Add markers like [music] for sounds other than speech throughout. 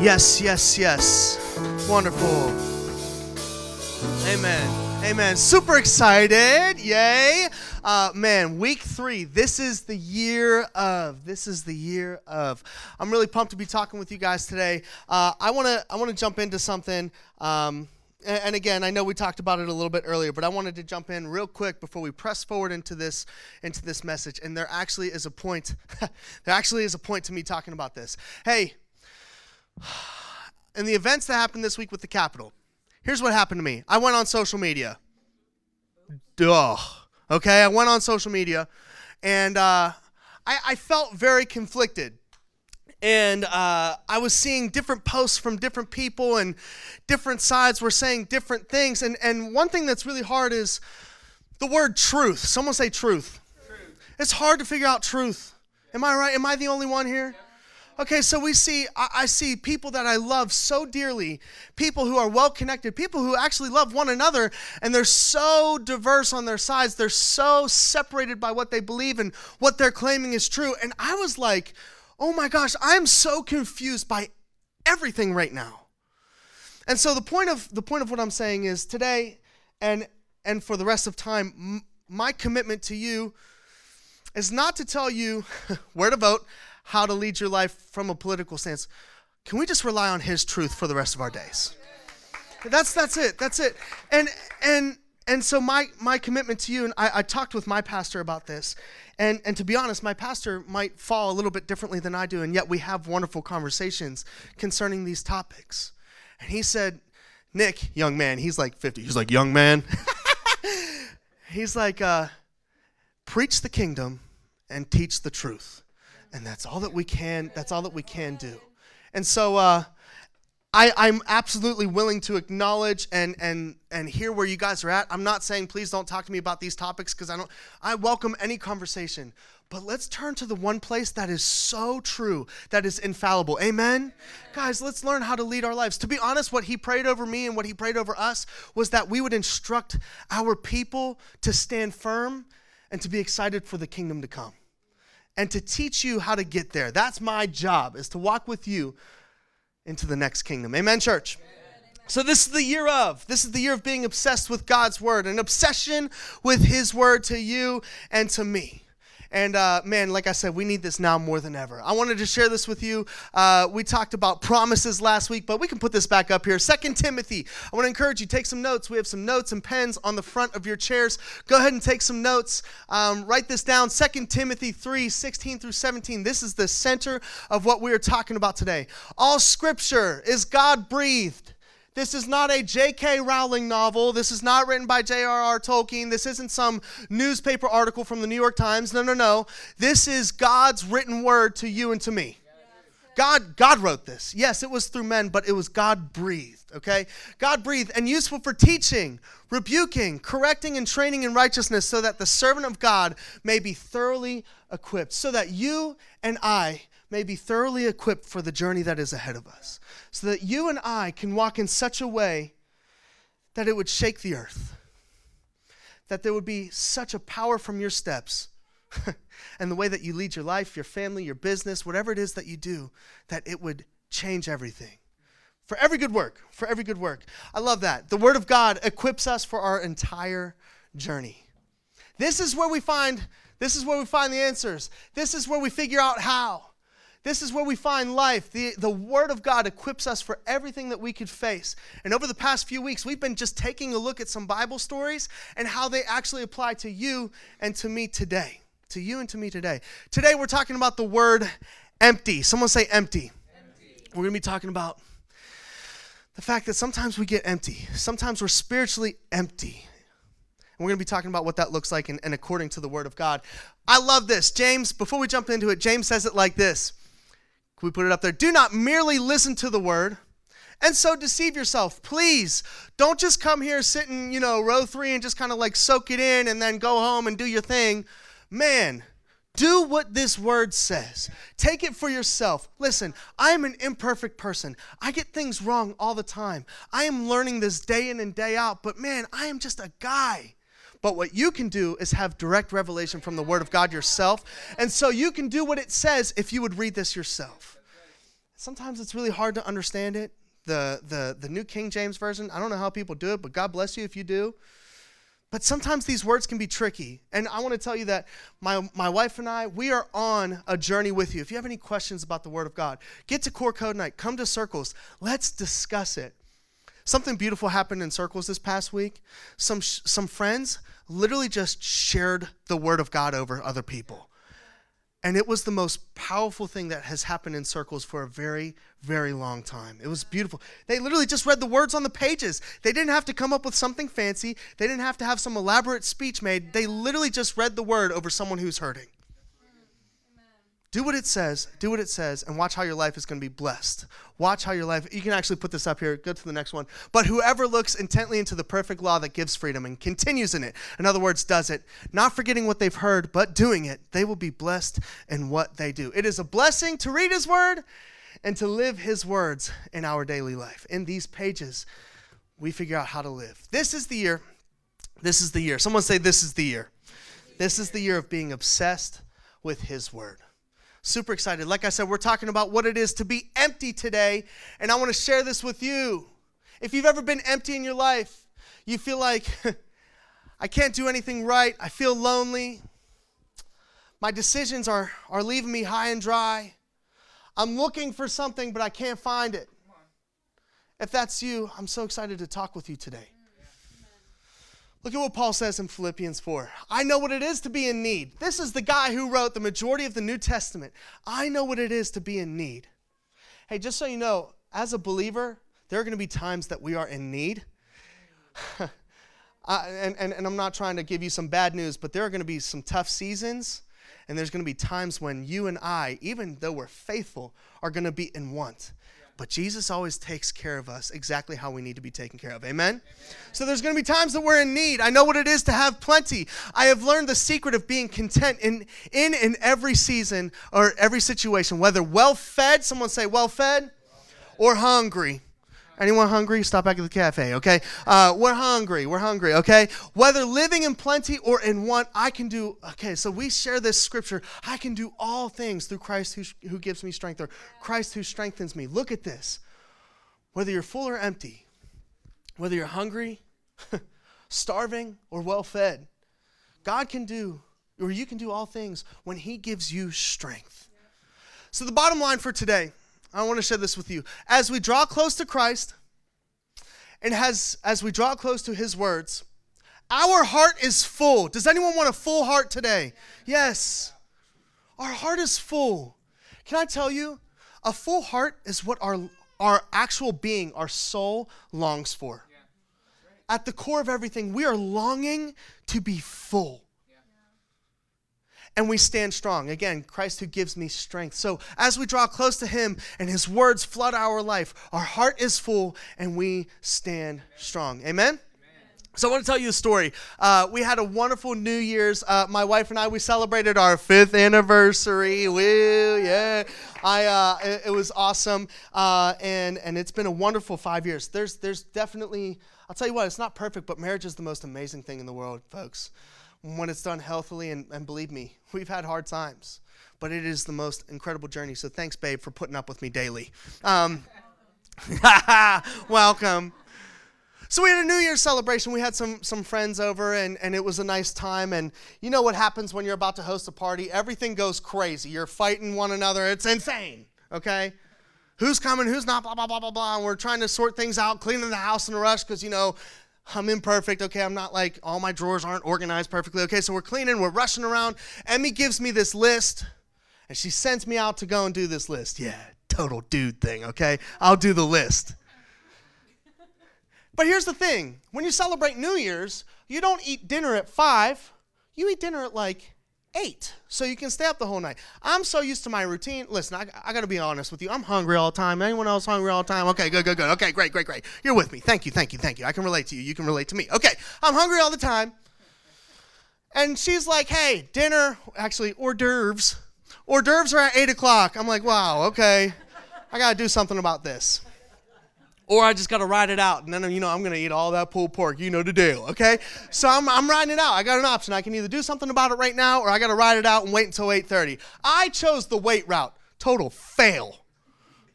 Yes, yes, yes. Wonderful. Amen. Amen. Super excited. Yay. Uh, man, week three. This is the year of. This is the year of. I'm really pumped to be talking with you guys today. Uh, I want to I want to jump into something. Um, and again, I know we talked about it a little bit earlier, but I wanted to jump in real quick before we press forward into this into this message. And there actually is a point. [laughs] there actually is a point to me talking about this. Hey, [sighs] in the events that happened this week with the Capitol, here's what happened to me. I went on social media. Duh. Okay, I went on social media, and uh, I, I felt very conflicted and uh, I was seeing different posts from different people, and different sides were saying different things. And, and one thing that's really hard is the word truth. Someone say truth. truth. It's hard to figure out truth. Am I right? Am I the only one here? Okay, so we see, I, see people that I love so dearly, people who are well connected, people who actually love one another, and they're so diverse on their sides. They're so separated by what they believe and what they're claiming is true. And I was like, oh my gosh, I'm so confused by everything right now. And so the point of the point of what I'm saying is today and and for the rest of time m- my commitment to you is not to tell you [laughs] where to vote, how to lead your life from a political stance. Can we just rely on his truth for the rest of our days? That's that's it. That's it. And and and so my my commitment to you, and I, I talked with my pastor about this, and, and to be honest, my pastor might fall a little bit differently than I do, and yet we have wonderful conversations concerning these topics. And he said, Nick, young man, he's like 50. He's like, young man. [laughs] he's like, uh, preach the kingdom and teach the truth. And that's all that we can, that's all that we can do. And so, uh, I, I'm absolutely willing to acknowledge and and and hear where you guys are at. I'm not saying please don't talk to me about these topics because I don't I welcome any conversation. But let's turn to the one place that is so true, that is infallible. Amen? Guys, let's learn how to lead our lives. To be honest, what he prayed over me and what he prayed over us was that we would instruct our people to stand firm and to be excited for the kingdom to come. And to teach you how to get there. That's my job, is to walk with you into the next kingdom. Amen, church? So, this is the year of. This is the year of being obsessed with God's word, an obsession with His word to you and to me. And uh, man, like I said, we need this now more than ever. I wanted to share this with you. Uh, we talked about promises last week, but we can put this back up here. Second Timothy. I want to encourage you take some notes. We have some notes and pens on the front of your chairs. Go ahead and take some notes. Um, write this down. Second Timothy 3 16 through 17. This is the center of what we are talking about today. All scripture is God breathed this is not a J.K. Rowling novel. This is not written by J.R.R. Tolkien. This isn't some newspaper article from the New York Times. No, no, no. This is God's written word to you and to me. God, God wrote this. Yes, it was through men, but it was God breathed, okay? God breathed and useful for teaching, rebuking, correcting, and training in righteousness so that the servant of God may be thoroughly equipped, so that you and I may be thoroughly equipped for the journey that is ahead of us, so that you and I can walk in such a way that it would shake the earth, that there would be such a power from your steps [laughs] and the way that you lead your life, your family, your business, whatever it is that you do, that it would change everything. For every good work, for every good work. I love that. The Word of God equips us for our entire journey. This is where we find this is where we find the answers. This is where we figure out how. This is where we find life. The, the Word of God equips us for everything that we could face. And over the past few weeks, we've been just taking a look at some Bible stories and how they actually apply to you and to me today. To you and to me today. Today, we're talking about the word empty. Someone say empty. empty. We're going to be talking about the fact that sometimes we get empty, sometimes we're spiritually empty. And we're going to be talking about what that looks like and, and according to the Word of God. I love this. James, before we jump into it, James says it like this can we put it up there? Do not merely listen to the word and so deceive yourself. Please don't just come here, sit in, you know, row three and just kind of like soak it in and then go home and do your thing. Man, do what this word says. Take it for yourself. Listen, I am an imperfect person. I get things wrong all the time. I am learning this day in and day out, but man, I am just a guy. But what you can do is have direct revelation from the Word of God yourself. And so you can do what it says if you would read this yourself. sometimes it's really hard to understand it. The, the, the New King James Version, I don't know how people do it, but God bless you if you do. But sometimes these words can be tricky. And I want to tell you that my, my wife and I, we are on a journey with you. If you have any questions about the Word of God, get to Core Code Night, come to Circles, let's discuss it. Something beautiful happened in Circles this past week. Some, some friends literally just shared the Word of God over other people. And it was the most powerful thing that has happened in circles for a very, very long time. It was beautiful. They literally just read the words on the pages. They didn't have to come up with something fancy, they didn't have to have some elaborate speech made. They literally just read the word over someone who's hurting. Do what it says, do what it says, and watch how your life is going to be blessed. Watch how your life, you can actually put this up here, go to the next one. But whoever looks intently into the perfect law that gives freedom and continues in it, in other words, does it, not forgetting what they've heard, but doing it, they will be blessed in what they do. It is a blessing to read his word and to live his words in our daily life. In these pages, we figure out how to live. This is the year. This is the year. Someone say, This is the year. This is the year of being obsessed with his word. Super excited. Like I said, we're talking about what it is to be empty today, and I want to share this with you. If you've ever been empty in your life, you feel like, [laughs] I can't do anything right, I feel lonely, my decisions are, are leaving me high and dry, I'm looking for something, but I can't find it. If that's you, I'm so excited to talk with you today. Look at what Paul says in Philippians 4. I know what it is to be in need. This is the guy who wrote the majority of the New Testament. I know what it is to be in need. Hey, just so you know, as a believer, there are going to be times that we are in need. [laughs] and, and, and I'm not trying to give you some bad news, but there are going to be some tough seasons. And there's going to be times when you and I, even though we're faithful, are going to be in want. But Jesus always takes care of us exactly how we need to be taken care of. Amen? Amen? So there's going to be times that we're in need. I know what it is to have plenty. I have learned the secret of being content in in in every season or every situation, whether well fed, someone say well fed, or hungry. Anyone hungry? Stop back at the cafe, okay? Uh, we're hungry. We're hungry, okay? Whether living in plenty or in want, I can do, okay, so we share this scripture. I can do all things through Christ who, who gives me strength or Christ who strengthens me. Look at this. Whether you're full or empty, whether you're hungry, [laughs] starving, or well fed, God can do, or you can do all things when He gives you strength. So, the bottom line for today I want to share this with you. As we draw close to Christ, and as, as we draw close to his words, our heart is full. Does anyone want a full heart today? Yes. Our heart is full. Can I tell you? A full heart is what our, our actual being, our soul, longs for. At the core of everything, we are longing to be full and we stand strong. Again, Christ who gives me strength. So as we draw close to Him and His words flood our life, our heart is full and we stand strong. Amen? So I want to tell you a story. Uh, we had a wonderful New Year's. Uh, my wife and I we celebrated our fifth anniversary. Woo, yeah! I uh, it, it, was awesome, uh, and and it's been a wonderful five years. There's there's definitely I'll tell you what it's not perfect, but marriage is the most amazing thing in the world, folks when it's done healthily. And, and believe me, [laughs] we've had hard times, but it is the most incredible journey. So thanks, babe, for putting up with me daily. Um, [laughs] welcome. So we had a New Year's celebration. We had some some friends over, and, and it was a nice time. And you know what happens when you're about to host a party? Everything goes crazy. You're fighting one another. It's insane. Okay? Who's coming? Who's not? Blah blah blah blah blah. And we're trying to sort things out, cleaning the house in a rush because you know I'm imperfect. Okay, I'm not like all my drawers aren't organized perfectly. Okay, so we're cleaning, we're rushing around. Emmy gives me this list, and she sends me out to go and do this list. Yeah, total dude thing. Okay, I'll do the list. But here's the thing: when you celebrate New Year's, you don't eat dinner at five. You eat dinner at like eight so you can stay up the whole night. I'm so used to my routine. Listen i, I gotta be honest with you. I'm hungry all the time. Anyone else hungry all the time? Okay good good good. Okay great great great. You're with me. Thank you thank you thank you. I can relate to you. You can relate to me. Okay i'm hungry all the time. And she's like hey dinner actually hors d'oeuvres. Hors d'oeuvres are at eight o'clock. I'm like wow okay. I gotta do something about this or I just got to ride it out. And then, you know, I'm going to eat all that pulled pork. You know the deal, okay? So I'm, I'm riding it out. I got an option. I can either do something about it right now or I got to ride it out and wait until 8.30. I chose the wait route. Total fail.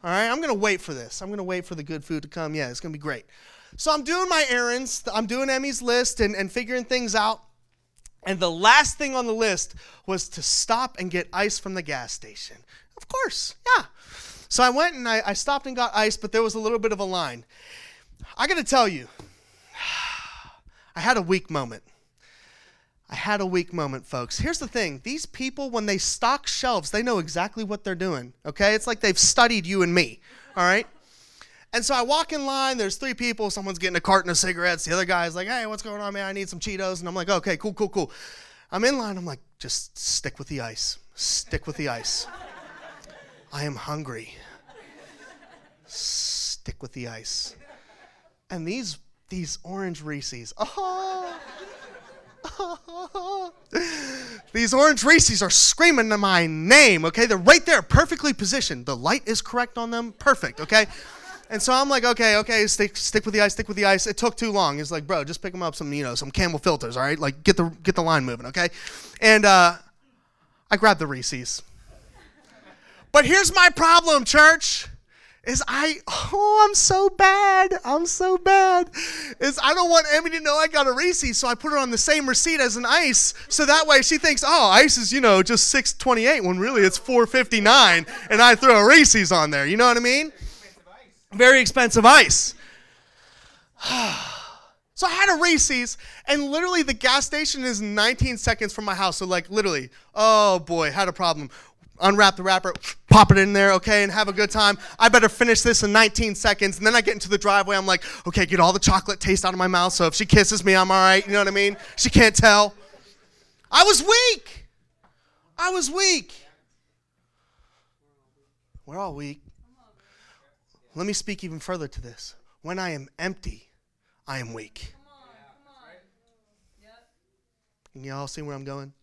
All right, I'm gonna wait for this. I'm gonna wait for the good food to come. Yeah, it's gonna be great. So I'm doing my errands. I'm doing Emmy's list and, and figuring things out. And the last thing on the list was to stop and get ice from the gas station. Of course, yeah. So I went and I, I stopped and got ice, but there was a little bit of a line. I gotta tell you, [sighs] I had a weak moment. I had a weak moment, folks. Here's the thing these people, when they stock shelves, they know exactly what they're doing, okay? It's like they've studied you and me, all right? And so I walk in line, there's three people, someone's getting a carton of cigarettes, the other guy's like, hey, what's going on, man? I need some Cheetos. And I'm like, okay, cool, cool, cool. I'm in line, I'm like, just stick with the ice. Stick with the ice. I am hungry. Stick with the ice. And these these orange Reese's. Oh. [laughs] These orange Reese's are screaming in my name, okay? They're right there, perfectly positioned. The light is correct on them, perfect, okay? And so I'm like, okay, okay, stick, stick with the ice, stick with the ice. It took too long. It's like, bro, just pick them up some, you know, some Camel filters, all right? Like, get the get the line moving, okay? And uh, I grabbed the Reese's. But here's my problem, church is I oh I'm so bad. I'm so bad. Is I don't want Emmy to know I got a Reese so I put it on the same receipt as an ice. So that way she thinks oh ice is you know just 628 when really it's 459 and I throw a Reese's on there. You know what I mean? Very expensive ice. [sighs] So I had a Reese's and literally the gas station is 19 seconds from my house. So like literally oh boy had a problem unwrap the wrapper, pop it in there, okay, and have a good time. I better finish this in 19 seconds. And then I get into the driveway. I'm like, okay, get all the chocolate taste out of my mouth. So if she kisses me, I'm all right. You know what I mean? She can't tell. I was weak. I was weak. We're all weak. Let me speak even further to this. When I am empty, I am weak. Can y'all see where I'm going?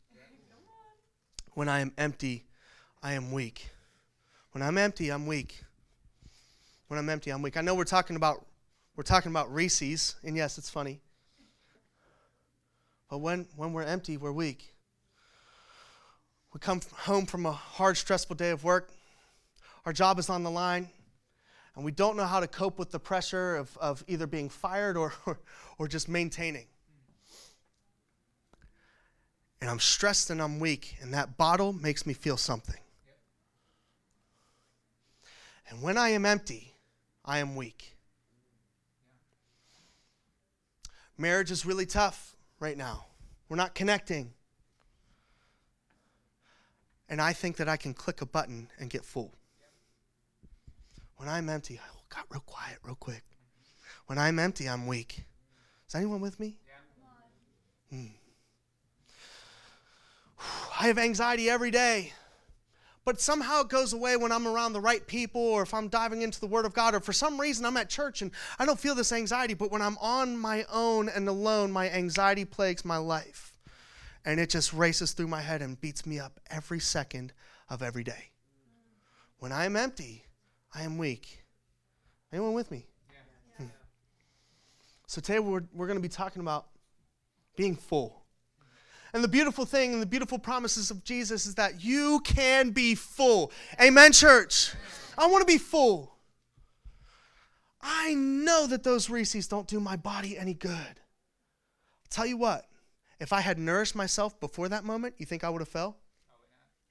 When I am empty, I am weak. When I'm empty, I'm weak. When I'm empty, I'm weak. I know we're talking about we're talking about Reese's, and yes, it's funny. But when, when we're empty, we're weak. We come home from a hard, stressful day of work. Our job is on the line, and we don't know how to cope with the pressure of, of either being fired or, or, [laughs] or just maintaining. And I'm stressed and I'm weak, and that bottle makes me feel something. And when I am empty, I am weak. Marriage is really tough right now. We're not connecting. And I think that I can click a button and get full. When I'm empty, I got real quiet real quick. When I'm empty, I'm weak. Is anyone with me? Hmm. I have anxiety every day but somehow it goes away when I'm around the right people or if I'm diving into the Word of God or for some reason I'm at church and I don't feel this anxiety. But when I'm on my own and alone, my anxiety plagues my life. And it just races through my head and beats me up every second of every day. When I am empty, I am weak. Anyone with me? Hmm. So today we're, we're going to be talking about being full. And the beautiful thing and the beautiful promises of Jesus is that you can be full. Amen, church. I want to be full. I know that those Reese's don't do my body any good. I'll tell you what, if I had nourished myself before that moment, you think I would have fell?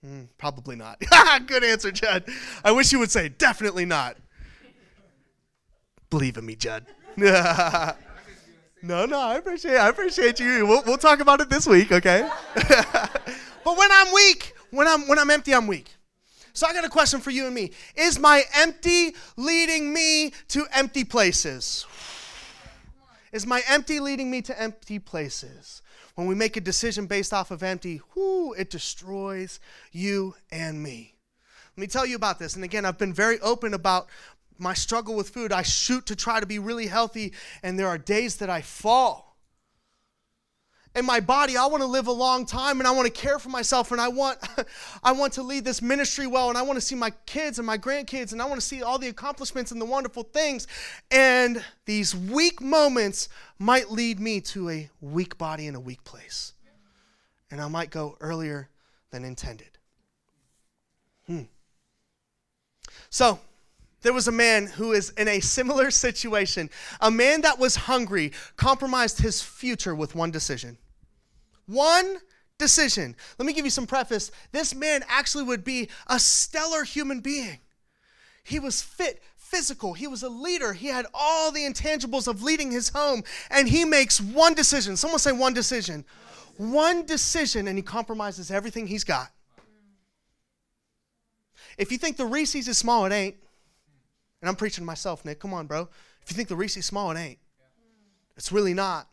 Mm, probably not. [laughs] Good answer, Judd. I wish you would say definitely not. Believe in me, Judd. [laughs] No, no, I appreciate I appreciate you. We'll, we'll talk about it this week, okay? [laughs] but when I'm weak, when I'm when I'm empty, I'm weak. So I got a question for you and me. Is my empty leading me to empty places? Is my empty leading me to empty places? When we make a decision based off of empty, whoo, it destroys you and me. Let me tell you about this. And again, I've been very open about my struggle with food. I shoot to try to be really healthy, and there are days that I fall. And my body, I want to live a long time and I want to care for myself and I want [laughs] I want to lead this ministry well and I want to see my kids and my grandkids and I want to see all the accomplishments and the wonderful things. And these weak moments might lead me to a weak body in a weak place. And I might go earlier than intended. Hmm. So, there was a man who is in a similar [laughs] situation. A man that was hungry compromised his future with one decision. One decision. Let me give you some preface. This man actually would be a stellar human being. He was fit, physical, he was a leader, he had all the intangibles of leading his home, and he makes one decision. Someone say one decision. One decision, and he compromises everything he's got. If you think the Reese's is small, it ain't. And I'm preaching to myself, Nick. Come on, bro. If you think the Reese's small, it ain't. It's really not.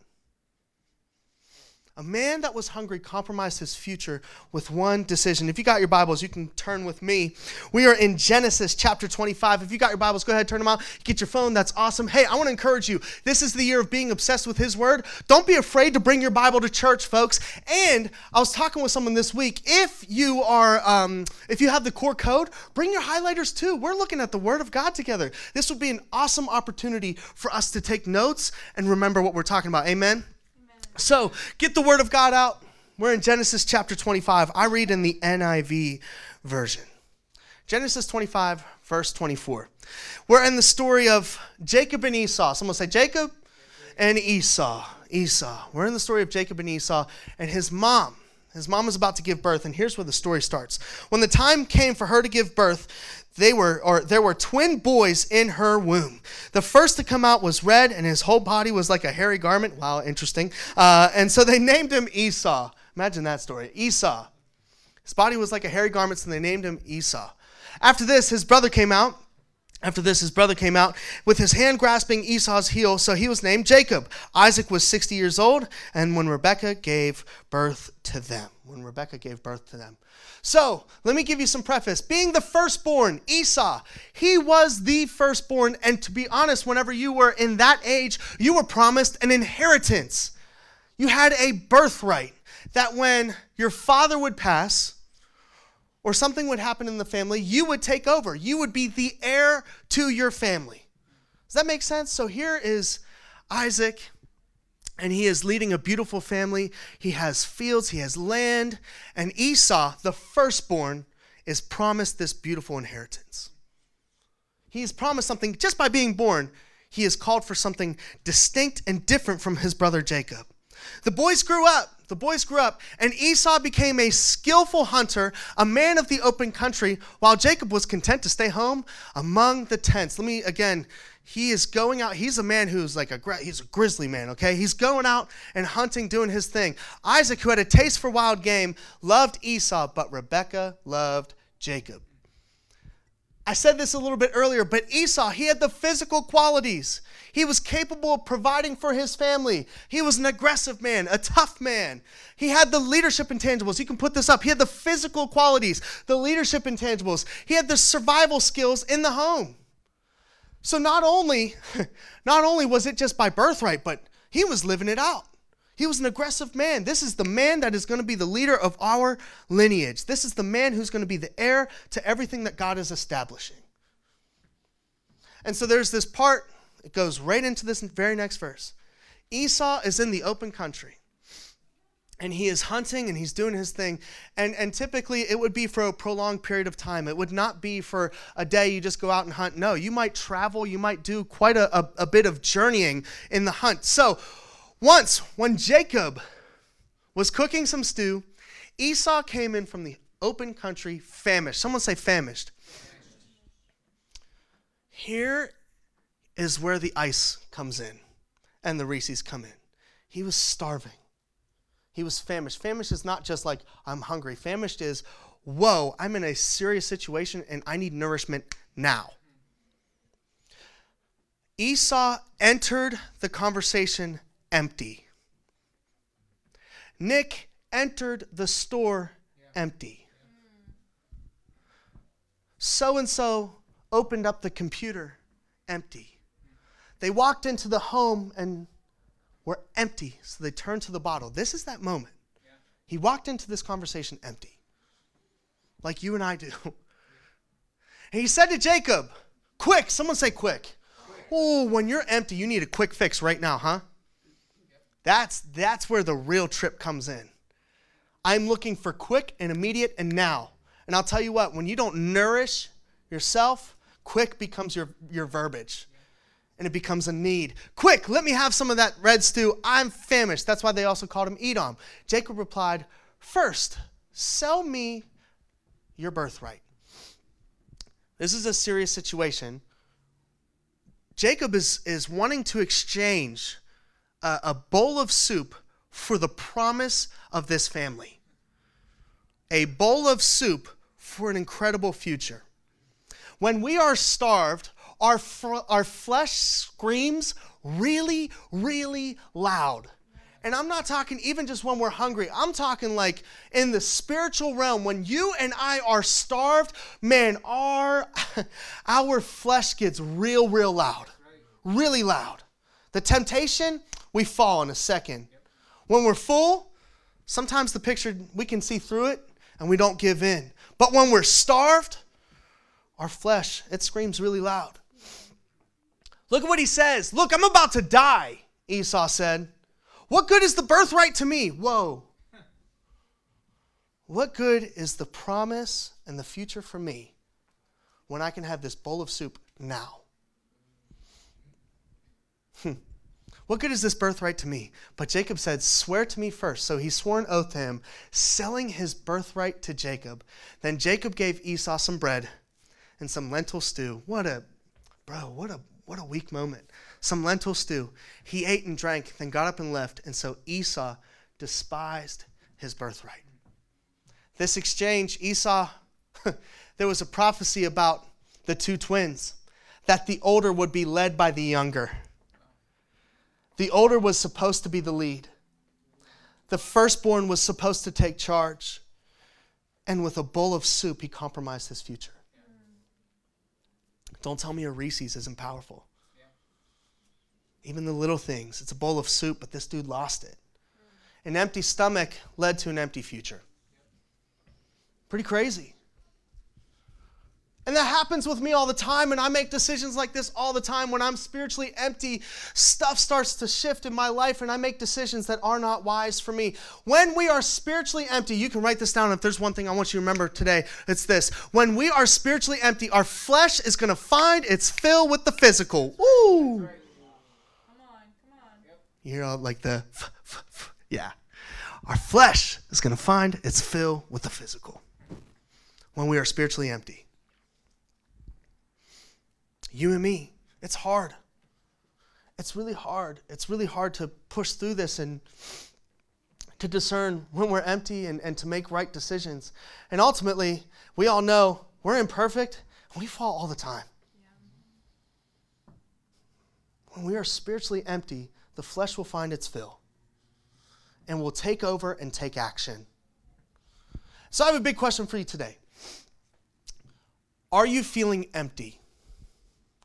A man that was hungry compromised his future with one decision. If you got your Bibles, you can turn with me. We are in Genesis chapter 25. If you got your Bibles, go ahead, turn them out. Get your phone. That's awesome. Hey, I want to encourage you. This is the year of being obsessed with His Word. Don't be afraid to bring your Bible to church, folks. And I was talking with someone this week. If you are, um, if you have the core code, bring your highlighters too. We're looking at the Word of God together. This would be an awesome opportunity for us to take notes and remember what we're talking about. Amen. So get the word of God out. We're in Genesis chapter 25. I read in the NIV version. Genesis 25, verse 24. We're in the story of Jacob and Esau. Someone say Jacob and Esau. Esau. We're in the story of Jacob and Esau and his mom. His mom was about to give birth, and here's where the story starts. When the time came for her to give birth, they were or there were twin boys in her womb. The first to come out was red and his whole body was like a hairy garment. Wow interesting. Uh, and so they [laughs] named him esau. Imagine that story. Esau. His body was like a hairy garment so they named him esau. After this his brother came out after this, his brother came out with his hand grasping Esau's heel, so he was named Jacob. Isaac was 60 years old, and when Rebekah gave birth to them, when Rebekah gave birth to them. So, let me give you some preface. Being the firstborn, Esau, he was the firstborn, and to be honest, whenever you were in that age, you were promised an inheritance. You had a birthright that when your father would pass, or something would happen in the family, you would take over. You would be the heir to your family. Does that make sense? So here is Isaac, and he is leading a beautiful family. He has fields, he has land, and Esau, the firstborn, is promised this beautiful inheritance. He is promised something just by being born. He is called for something distinct and different from his brother Jacob. The boys grew up the boys grew up, and Esau became a skillful hunter, a man of the open country, while Jacob was content to stay home among the tents. Let me again, he is going out. He's a man who's like a he's a grizzly man, okay? He's going out and hunting, doing his thing. Isaac, who had a taste for wild game, loved Esau, but Rebekah loved Jacob. I said this a little bit earlier, but Esau, he had the physical qualities. He was capable of providing for his family. He was an aggressive man, a tough man. He had the leadership intangibles. You can put this up. He had the physical qualities, the leadership intangibles. He had the survival skills in the home. So not only [laughs] not only was it just by birthright, but he was living it out. He was an aggressive man. This is the man that is going to be the leader of our lineage. This is the man who's going to be the heir to everything that God is establishing. And so there's this part, it goes right into this very next verse. Esau is in the open country. And he is hunting and he's doing his thing. And, and typically it would be for a prolonged period of time. It would not be for a day you just go out and hunt. No, you might travel, you might do quite a, a, a bit of journeying in the hunt. So once, when Jacob was cooking some stew, Esau came in from the open country famished. Someone say famished. Here is where the ice comes in and the Reese's come in. He was starving. He was famished. Famished is not just like, I'm hungry. Famished is, whoa, I'm in a serious situation and I need nourishment now. Esau entered the conversation empty. Nick entered the store empty. So and so opened up the computer empty. They walked into the home and were empty, so they turned to the bottle. This is that moment. He walked into this conversation empty, like you and I do. And [laughs] he said to Jacob, Quick, someone say quick. quick. Oh, when you're empty, you need a quick fix right now, huh? That's, that's where the real trip comes in. I'm looking for quick and immediate and now. And I'll tell you what, when you don't nourish yourself, quick becomes your, your verbiage and it becomes a need. Quick, let me have some of that red stew. I'm famished. That's why they also called him Edom. Jacob replied, First, sell me your birthright. This is a serious situation. Jacob is, is wanting to exchange a, a bowl of soup for the promise of this family. A bowl of soup for an incredible future. When we are starved, our, fr- our flesh screams really, really loud. And I'm not talking even just when we're hungry. I'm talking like in the spiritual realm when you and I are starved, man, our [laughs] our flesh gets real real loud. Really loud. The temptation, we fall in a second. When we're full, sometimes the picture we can see through it and we don't give in. But when we're starved, our flesh, it screams really loud. Look at what he says. Look, I'm about to die, Esau said. What good is the birthright to me? Whoa. What good is the promise and the future for me when I can have this bowl of soup now? Hmm. What good is this birthright to me? But Jacob said, Swear to me first. So he swore an oath to him, selling his birthright to Jacob. Then Jacob gave Esau some bread and some lentil stew. What a, bro, what a what a weak moment. Some lentil stew. He ate and drank, then got up and left, and so Esau despised his birthright. This exchange, Esau, [laughs] there was a prophecy about the two twins that the older would be led by the younger. The older was supposed to be the lead. The firstborn was supposed to take charge. And with a bowl of soup, he compromised his future. Don't tell me a Reese's isn't powerful. Even the little things. It's a bowl of soup, but this dude lost it. An empty stomach led to an empty future. Pretty crazy. And that happens with me all the time, and I make decisions like this all the time. When I'm spiritually empty, stuff starts to shift in my life, and I make decisions that are not wise for me. When we are spiritually empty, you can write this down. If there's one thing I want you to remember today, it's this. When we are spiritually empty, our flesh is going to find its fill with the physical. Ooh! Come on, come on. You hear like the, yeah. Our flesh is going to find its fill with the physical when we are spiritually empty. You and me, it's hard. It's really hard. It's really hard to push through this and to discern when we're empty and, and to make right decisions. And ultimately, we all know we're imperfect and we fall all the time. Yeah. When we are spiritually empty, the flesh will find its fill and will take over and take action. So, I have a big question for you today. Are you feeling empty?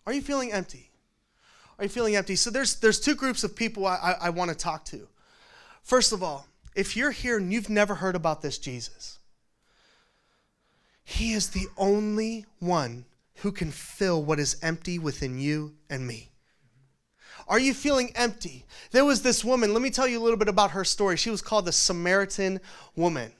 Are you feeling empty? Are you feeling empty? So there's there's two groups of people I, I, I want to talk to. First of all, if you're here and you've never heard about this Jesus, he is the only one who can fill what is empty within you and me. Are you feeling empty? There was this woman, let me tell you a little bit about her story. She was called the Samaritan woman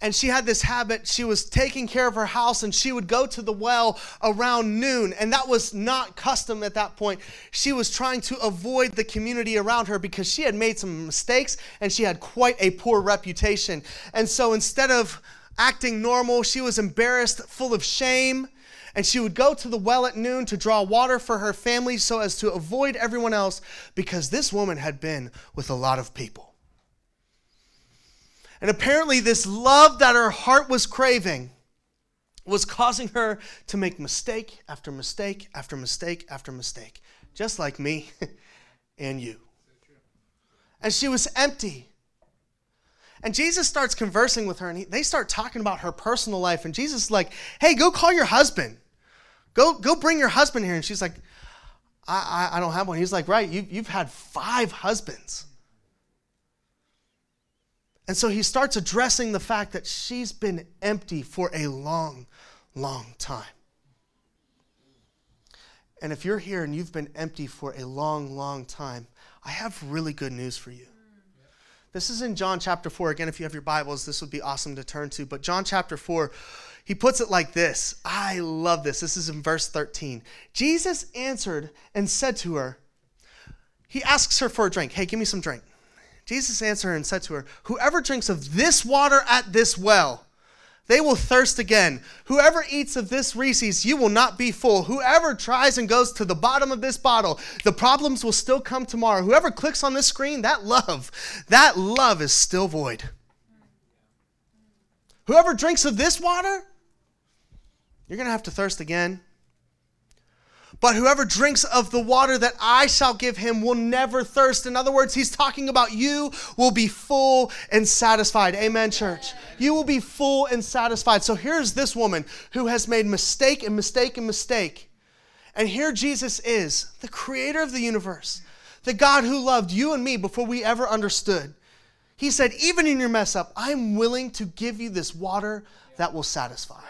and she had this habit. She was taking care of her house and she would go to the well around noon. And that was not custom at that point. She was trying to avoid the community around her because she had made some mistakes and she had quite a poor reputation. And so instead of acting normal, she was embarrassed, full of shame. And she would go to the well at noon to draw water for her family so as to avoid everyone else because this woman had been with a lot of people. And apparently, this love that her heart was craving was causing her to make mistake after mistake after mistake after mistake, just like me [laughs] and you. And she was empty. And Jesus starts conversing with her, and he, they start talking about her personal life. And Jesus is like, "Hey, go call your husband. Go, go bring your husband here." And she's like, "I, I, I don't have one." He's like, "Right, you, you've had five husbands." And so he starts addressing the fact that she's been empty for a long, long time. And if you're here and you've been empty for a long, long time, I have really good news for you. This is in John chapter 4. Again, if you have your Bibles, this would be awesome to turn to. But John chapter 4, he puts it like this. I love this. This is in verse 13. Jesus answered and said to her, He asks her for a drink. Hey, give me some drink. Jesus answered and said to her, Whoever drinks of this water at this well, they will thirst again. Whoever eats of this Reese's, you will not be full. Whoever tries and goes to the bottom of this bottle, the problems will still come tomorrow. Whoever clicks on this screen, that love, that love is still void. Whoever drinks of this water, you're going to have to thirst again. But whoever drinks of the water that I shall give him will never thirst. In other words, he's talking about you will be full and satisfied. Amen, church. You will be full and satisfied. So here's this woman who has made mistake and mistake and mistake. And here Jesus is, the creator of the universe, the God who loved you and me before we ever understood. He said, Even in your mess up, I'm willing to give you this water that will satisfy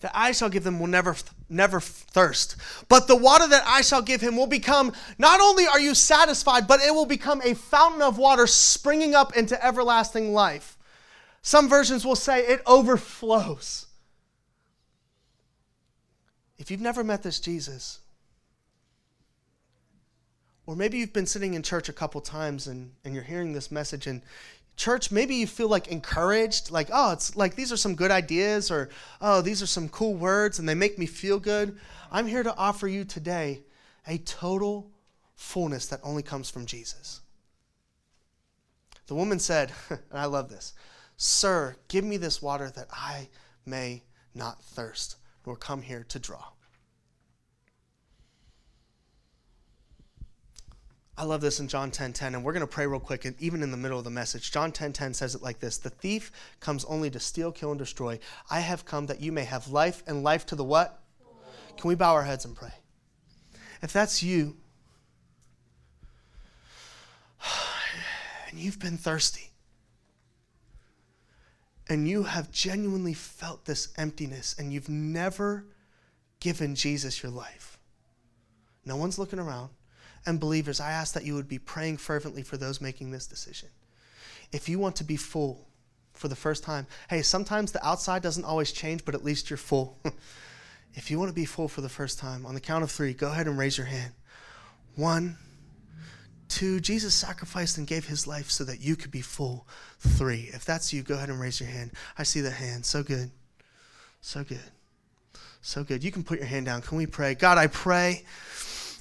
that I shall give them will never never thirst. But the water that I shall give him will become not only are you satisfied, but it will become a fountain of water springing up into everlasting life. Some versions will say it overflows. If you've never met this Jesus, or maybe you've been sitting in church a couple times and, and you're hearing this message and church, maybe you feel like encouraged, like, oh, it's like these are some good ideas, or oh, these are some cool words and they make me feel good. I'm here to offer you today a total fullness that only comes from Jesus. The woman said, [laughs] and I love this, Sir, give me this water that I may not thirst, nor come here to draw. I love this in John 10:10 10, 10, and we're going to pray real quick and even in the middle of the message. John 10:10 10, 10 says it like this: "The thief comes only to steal, kill and destroy. I have come that you may have life and life to the what?" Can we bow our heads and pray? If that's you [sighs] and you've been thirsty and you have genuinely felt this emptiness and you've never given Jesus your life. No one's looking around and believers, I ask that you would be praying fervently for those making this decision. If you want to be full for the first time, hey, sometimes the outside doesn't always change, but at least you're full. [laughs] if you want to be full for the first time, on the count of three, go ahead and raise your hand. One, two, Jesus sacrificed and gave his life so that you could be full. Three, if that's you, go ahead and raise your hand. I see the hand. So good. So good. So good. You can put your hand down. Can we pray? God, I pray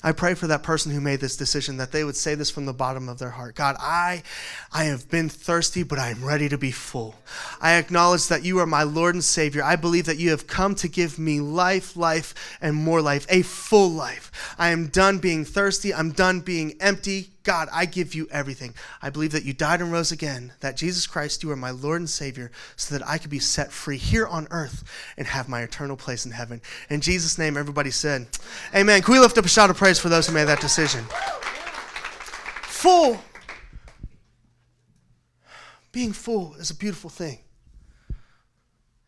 I pray for that person who made this decision that they would say this from the bottom of their heart. God, I I have been thirsty, but I am ready to be full. I acknowledge that you are my Lord and Savior. I believe that you have come to give me life, life, and more life, a full life. I am done being thirsty. I'm done being empty. God, I give you everything. I believe that you died and rose again, that Jesus Christ, you are my Lord and Savior, so that I could be set free here on earth and have my eternal place in heaven. In Jesus' name, everybody said, Amen. Can we lift up a shout of praise for those who made that decision? Full. Being full is a beautiful thing.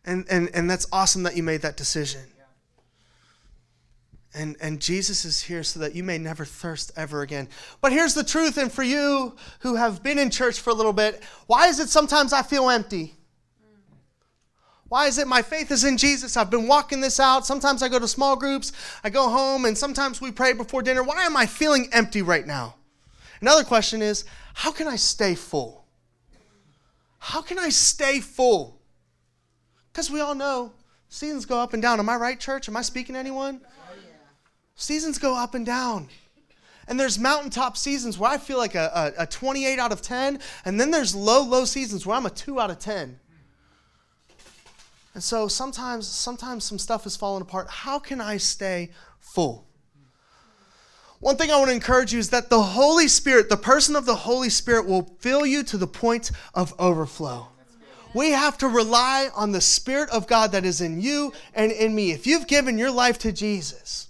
And, and, and that's awesome that you made that decision. And, and Jesus is here so that you may never thirst ever again. But here's the truth, and for you who have been in church for a little bit, why is it sometimes I feel empty? Why is it my faith is in Jesus? I've been walking this out. Sometimes I go to small groups, I go home, and sometimes we pray before dinner. Why am I feeling empty right now? Another question is how can I stay full? How can I stay full? Because we all know seasons go up and down. Am I right, church? Am I speaking to anyone? Seasons go up and down. And there's mountaintop seasons where I feel like a, a, a 28 out of 10, and then there's low, low seasons where I'm a 2 out of 10. And so sometimes, sometimes some stuff is falling apart. How can I stay full? One thing I want to encourage you is that the Holy Spirit, the person of the Holy Spirit, will fill you to the point of overflow. We have to rely on the Spirit of God that is in you and in me. If you've given your life to Jesus,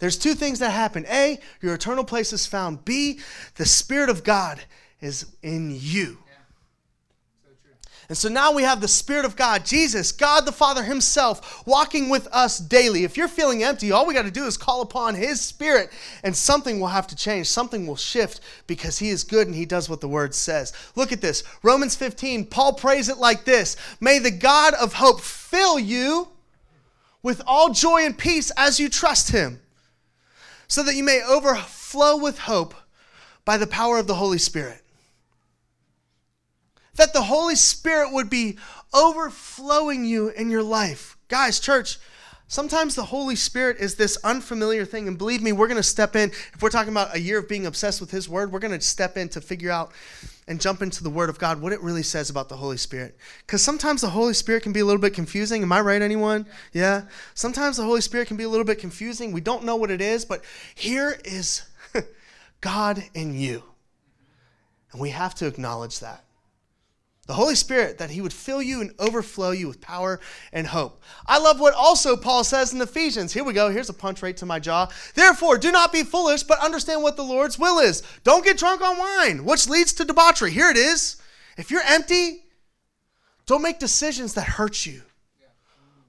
there's two things that happen. A, your eternal place is found. B, the Spirit of God is in you. And so now we have the Spirit of God, Jesus, God the Father Himself, walking with us daily. If you're feeling empty, all we got to do is call upon His Spirit, and something will have to change. Something will shift because He is good and He does what the Word says. Look at this Romans 15, Paul prays it like this May the God of hope fill you with all joy and peace as you trust Him, so that you may overflow with hope by the power of the Holy Spirit that the Holy Spirit would be overflowing you in your life. Guys, church, sometimes the Holy Spirit is this unfamiliar thing. And believe me, we're going to step in. If we're talking about a year of being obsessed with His Word, we're going to step in to figure out and jump into the Word of God, what it really says about the Holy Spirit. Because sometimes the Holy Spirit can be a little bit confusing. Am I right, anyone? Yeah? Sometimes the Holy Spirit can be a little bit confusing. We don't know what it is, but here is [laughs] God in you. And we have to acknowledge that the Holy Spirit, that He would fill you and overflow you with power and hope. I love what also Paul says in Ephesians. Here we go. Here's a punch right to my jaw. Therefore, do not be foolish, but understand what the Lord's will is. Don't get drunk on wine, which leads to debauchery. Here it is. If you're empty, don't make decisions that hurt you.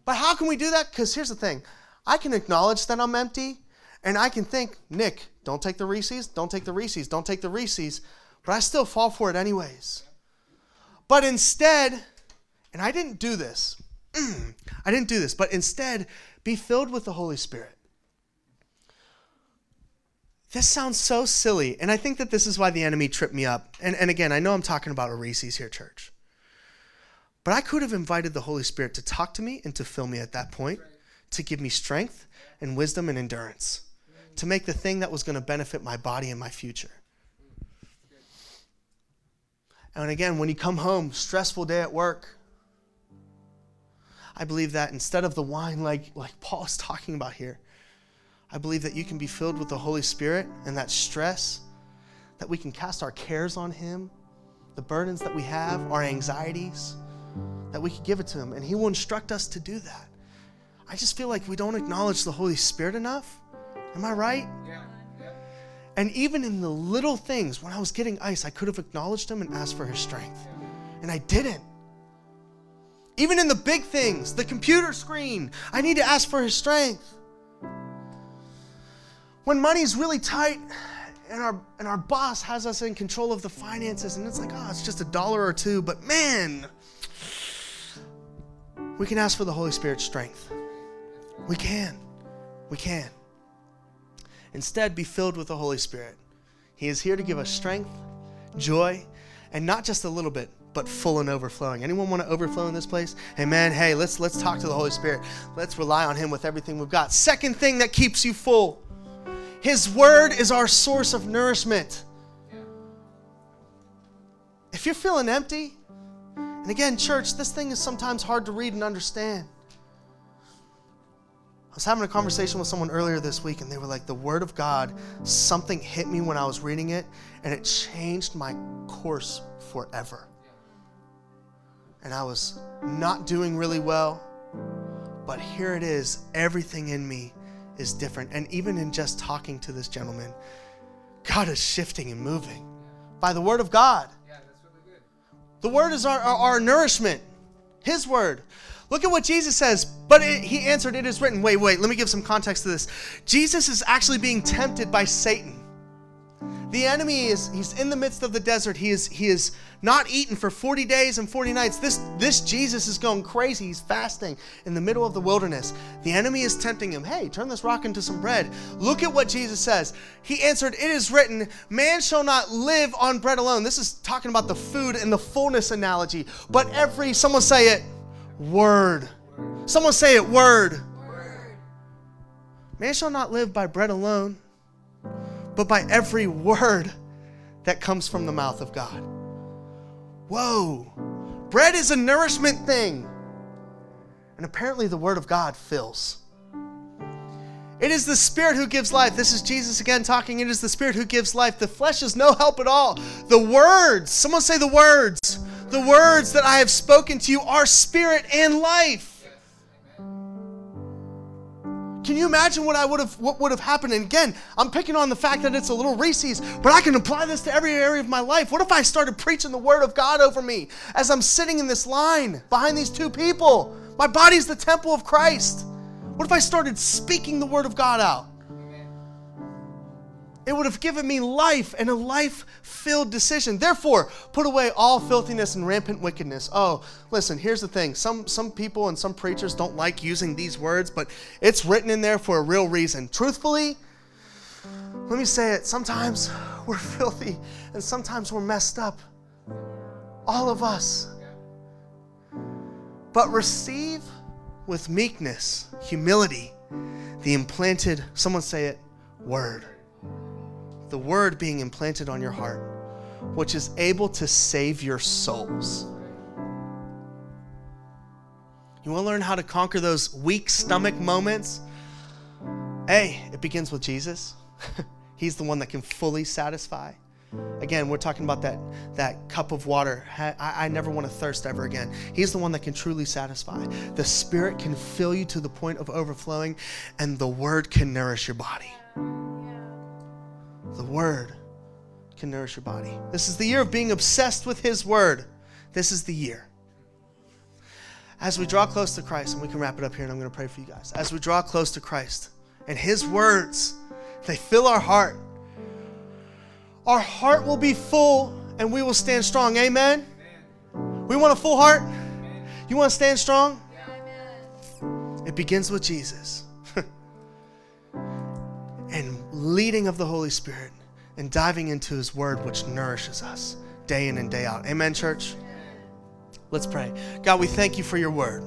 But how can we do that? Because here's the thing I can acknowledge that I'm empty, and I can think, Nick, don't take the Reese's, don't take the Reese's, don't take the Reese's, but I still fall for it anyways. But instead, and I didn't do this, [clears throat] I didn't do this, but instead, be filled with the Holy Spirit. This sounds so silly, and I think that this is why the enemy tripped me up. And, and again, I know I'm talking about a Reese's here, church. But I could have invited the Holy Spirit to talk to me and to fill me at that point, to give me strength and wisdom and endurance, to make the thing that was going to benefit my body and my future. And again, when you come home, stressful day at work, I believe that instead of the wine like, like Paul is [laughs] talking about here, I believe that you can be filled with the Holy Spirit and that stress, that we can cast our cares on Him, the burdens that we have, our anxieties, that we can give it to Him, and He will instruct us to do that. I just feel like we don't acknowledge the Holy Spirit enough. Am I right? Yeah. And even in the little things, when I was getting ice, I could have acknowledged him and asked for his strength. And I didn't. Even in the big things, the computer screen, I need to ask for his strength. When money's really tight and our and our boss has us in control of the finances and it's like, oh, it's just a dollar or two, but man, we can ask for the Holy Spirit's strength. We can. We can. Instead, be filled with the Holy Spirit. He is here to give us strength, joy, and not just a little bit, but full and overflowing. Anyone want to overflow in this place? Amen. Hey, let's let's talk to the Holy Spirit. Let's rely on him with everything we've got. Second thing that keeps you full. His word is our source of nourishment. If you're feeling empty, and again, church, this thing is sometimes hard to read and understand. I was having a conversation with someone earlier this week, and they were like, The Word of God, something hit me when I was reading it, and it changed my course forever. And I was not doing really well, but here it is. Everything in me is different. And even in just talking to this gentleman, God is shifting and moving by the Word of God. Yeah, really the Word is our, our, our nourishment, His Word. Look at what Jesus says. But it, he answered, It is written. Wait, wait, let me give some context to this. Jesus is actually being tempted by Satan. The enemy is he's in the midst of the desert. He is he is not eaten for 40 days and 40 nights. This this Jesus is going crazy. He's fasting in the middle of the wilderness. The enemy is tempting him. Hey, turn this rock into some bread. Look at what Jesus says. He answered, "It is written, man shall not live on bread alone." This is talking about the food and the fullness analogy. But every someone say it Word. Someone say it, word. word. Man shall not live by bread alone, but by every word that comes from the mouth of God. Whoa. Bread is a nourishment thing. And apparently, the Word of God fills. It is the Spirit who gives life. This is Jesus again talking. It is the Spirit who gives life. The flesh is no help at all. The words, someone say the words. The words that I have spoken to you are spirit and life. Can you imagine what I would have what would have happened? And again, I'm picking on the fact that it's a little Reese's, but I can apply this to every area of my life. What if I started preaching the word of God over me as I'm sitting in this line behind these two people? My body's the temple of Christ. What if I started speaking the word of God out? It would have given me life and a life filled decision. Therefore, put away all filthiness and rampant wickedness. Oh, listen, here's the thing. Some, some people and some preachers don't like using these words, but it's written in there for a real reason. Truthfully, let me say it. Sometimes [laughs] we're filthy and sometimes we're messed up. All of us. But receive with meekness, humility, the implanted, someone say it, word the word being implanted on your heart, which is able to save your souls. You want to learn how to conquer those weak stomach moments? Hey, it begins with Jesus. [laughs] He's the one that can fully satisfy. Again, we're talking about that, that cup of water. I, I never want to thirst ever again. He's the one that can truly satisfy. The Spirit can fill you to the point of overflowing, and the Word can nourish your body. The Word can nourish your body. This is the year of being obsessed with His Word. This is the year. As we draw close to Christ, and we can wrap it up here, and I'm going to pray for you guys. As we draw close to Christ and His words, they fill our heart. Our heart will be full and we will stand strong. Amen? Amen. We want a full heart? Amen. You want to stand strong? Yeah. It begins with Jesus leading of the Holy Spirit and diving into His Word, which nourishes us day in and day out. Amen, church? Let's pray. God, we thank you for your Word.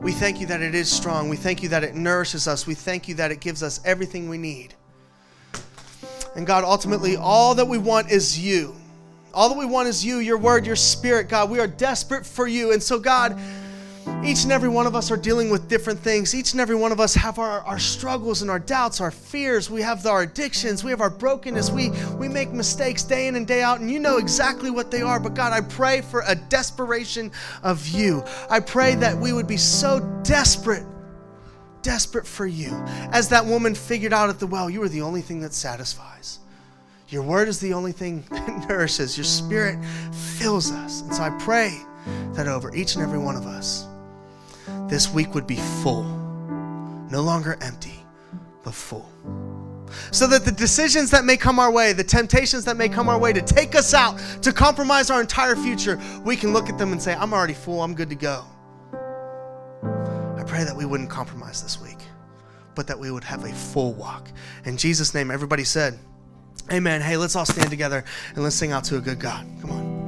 We thank you that it is strong. We thank you that it nourishes us. We thank you that it gives us everything we need. And God, ultimately, all that we want is you. All that we want is you, your word, your spirit, God. We are desperate for you. And so, God, each and every one of us are dealing with different things. Each and every one of us have our, our struggles and our doubts, our fears. We have our addictions. We have our brokenness. We, we make mistakes day in and day out, and you know exactly what they are. But God, I pray for a desperation of you. I pray that we would be so desperate, desperate for you. As that woman figured out at the well, you are the only thing that satisfies. Your word is the only thing [laughs] that nourishes. Your spirit fills us. And so I pray that over each and every one of us this week would be full, no longer empty, but full. So that the decisions that may come our way, the temptations that may come our way to take us out, to compromise our entire future, we can look at them and say, I'm already full, I'm good to go. I pray that we wouldn't compromise this week, but that we would have a full walk. In Jesus' name, everybody said, Amen. Hey, let's all stand together and let's sing out to a good God. Come on.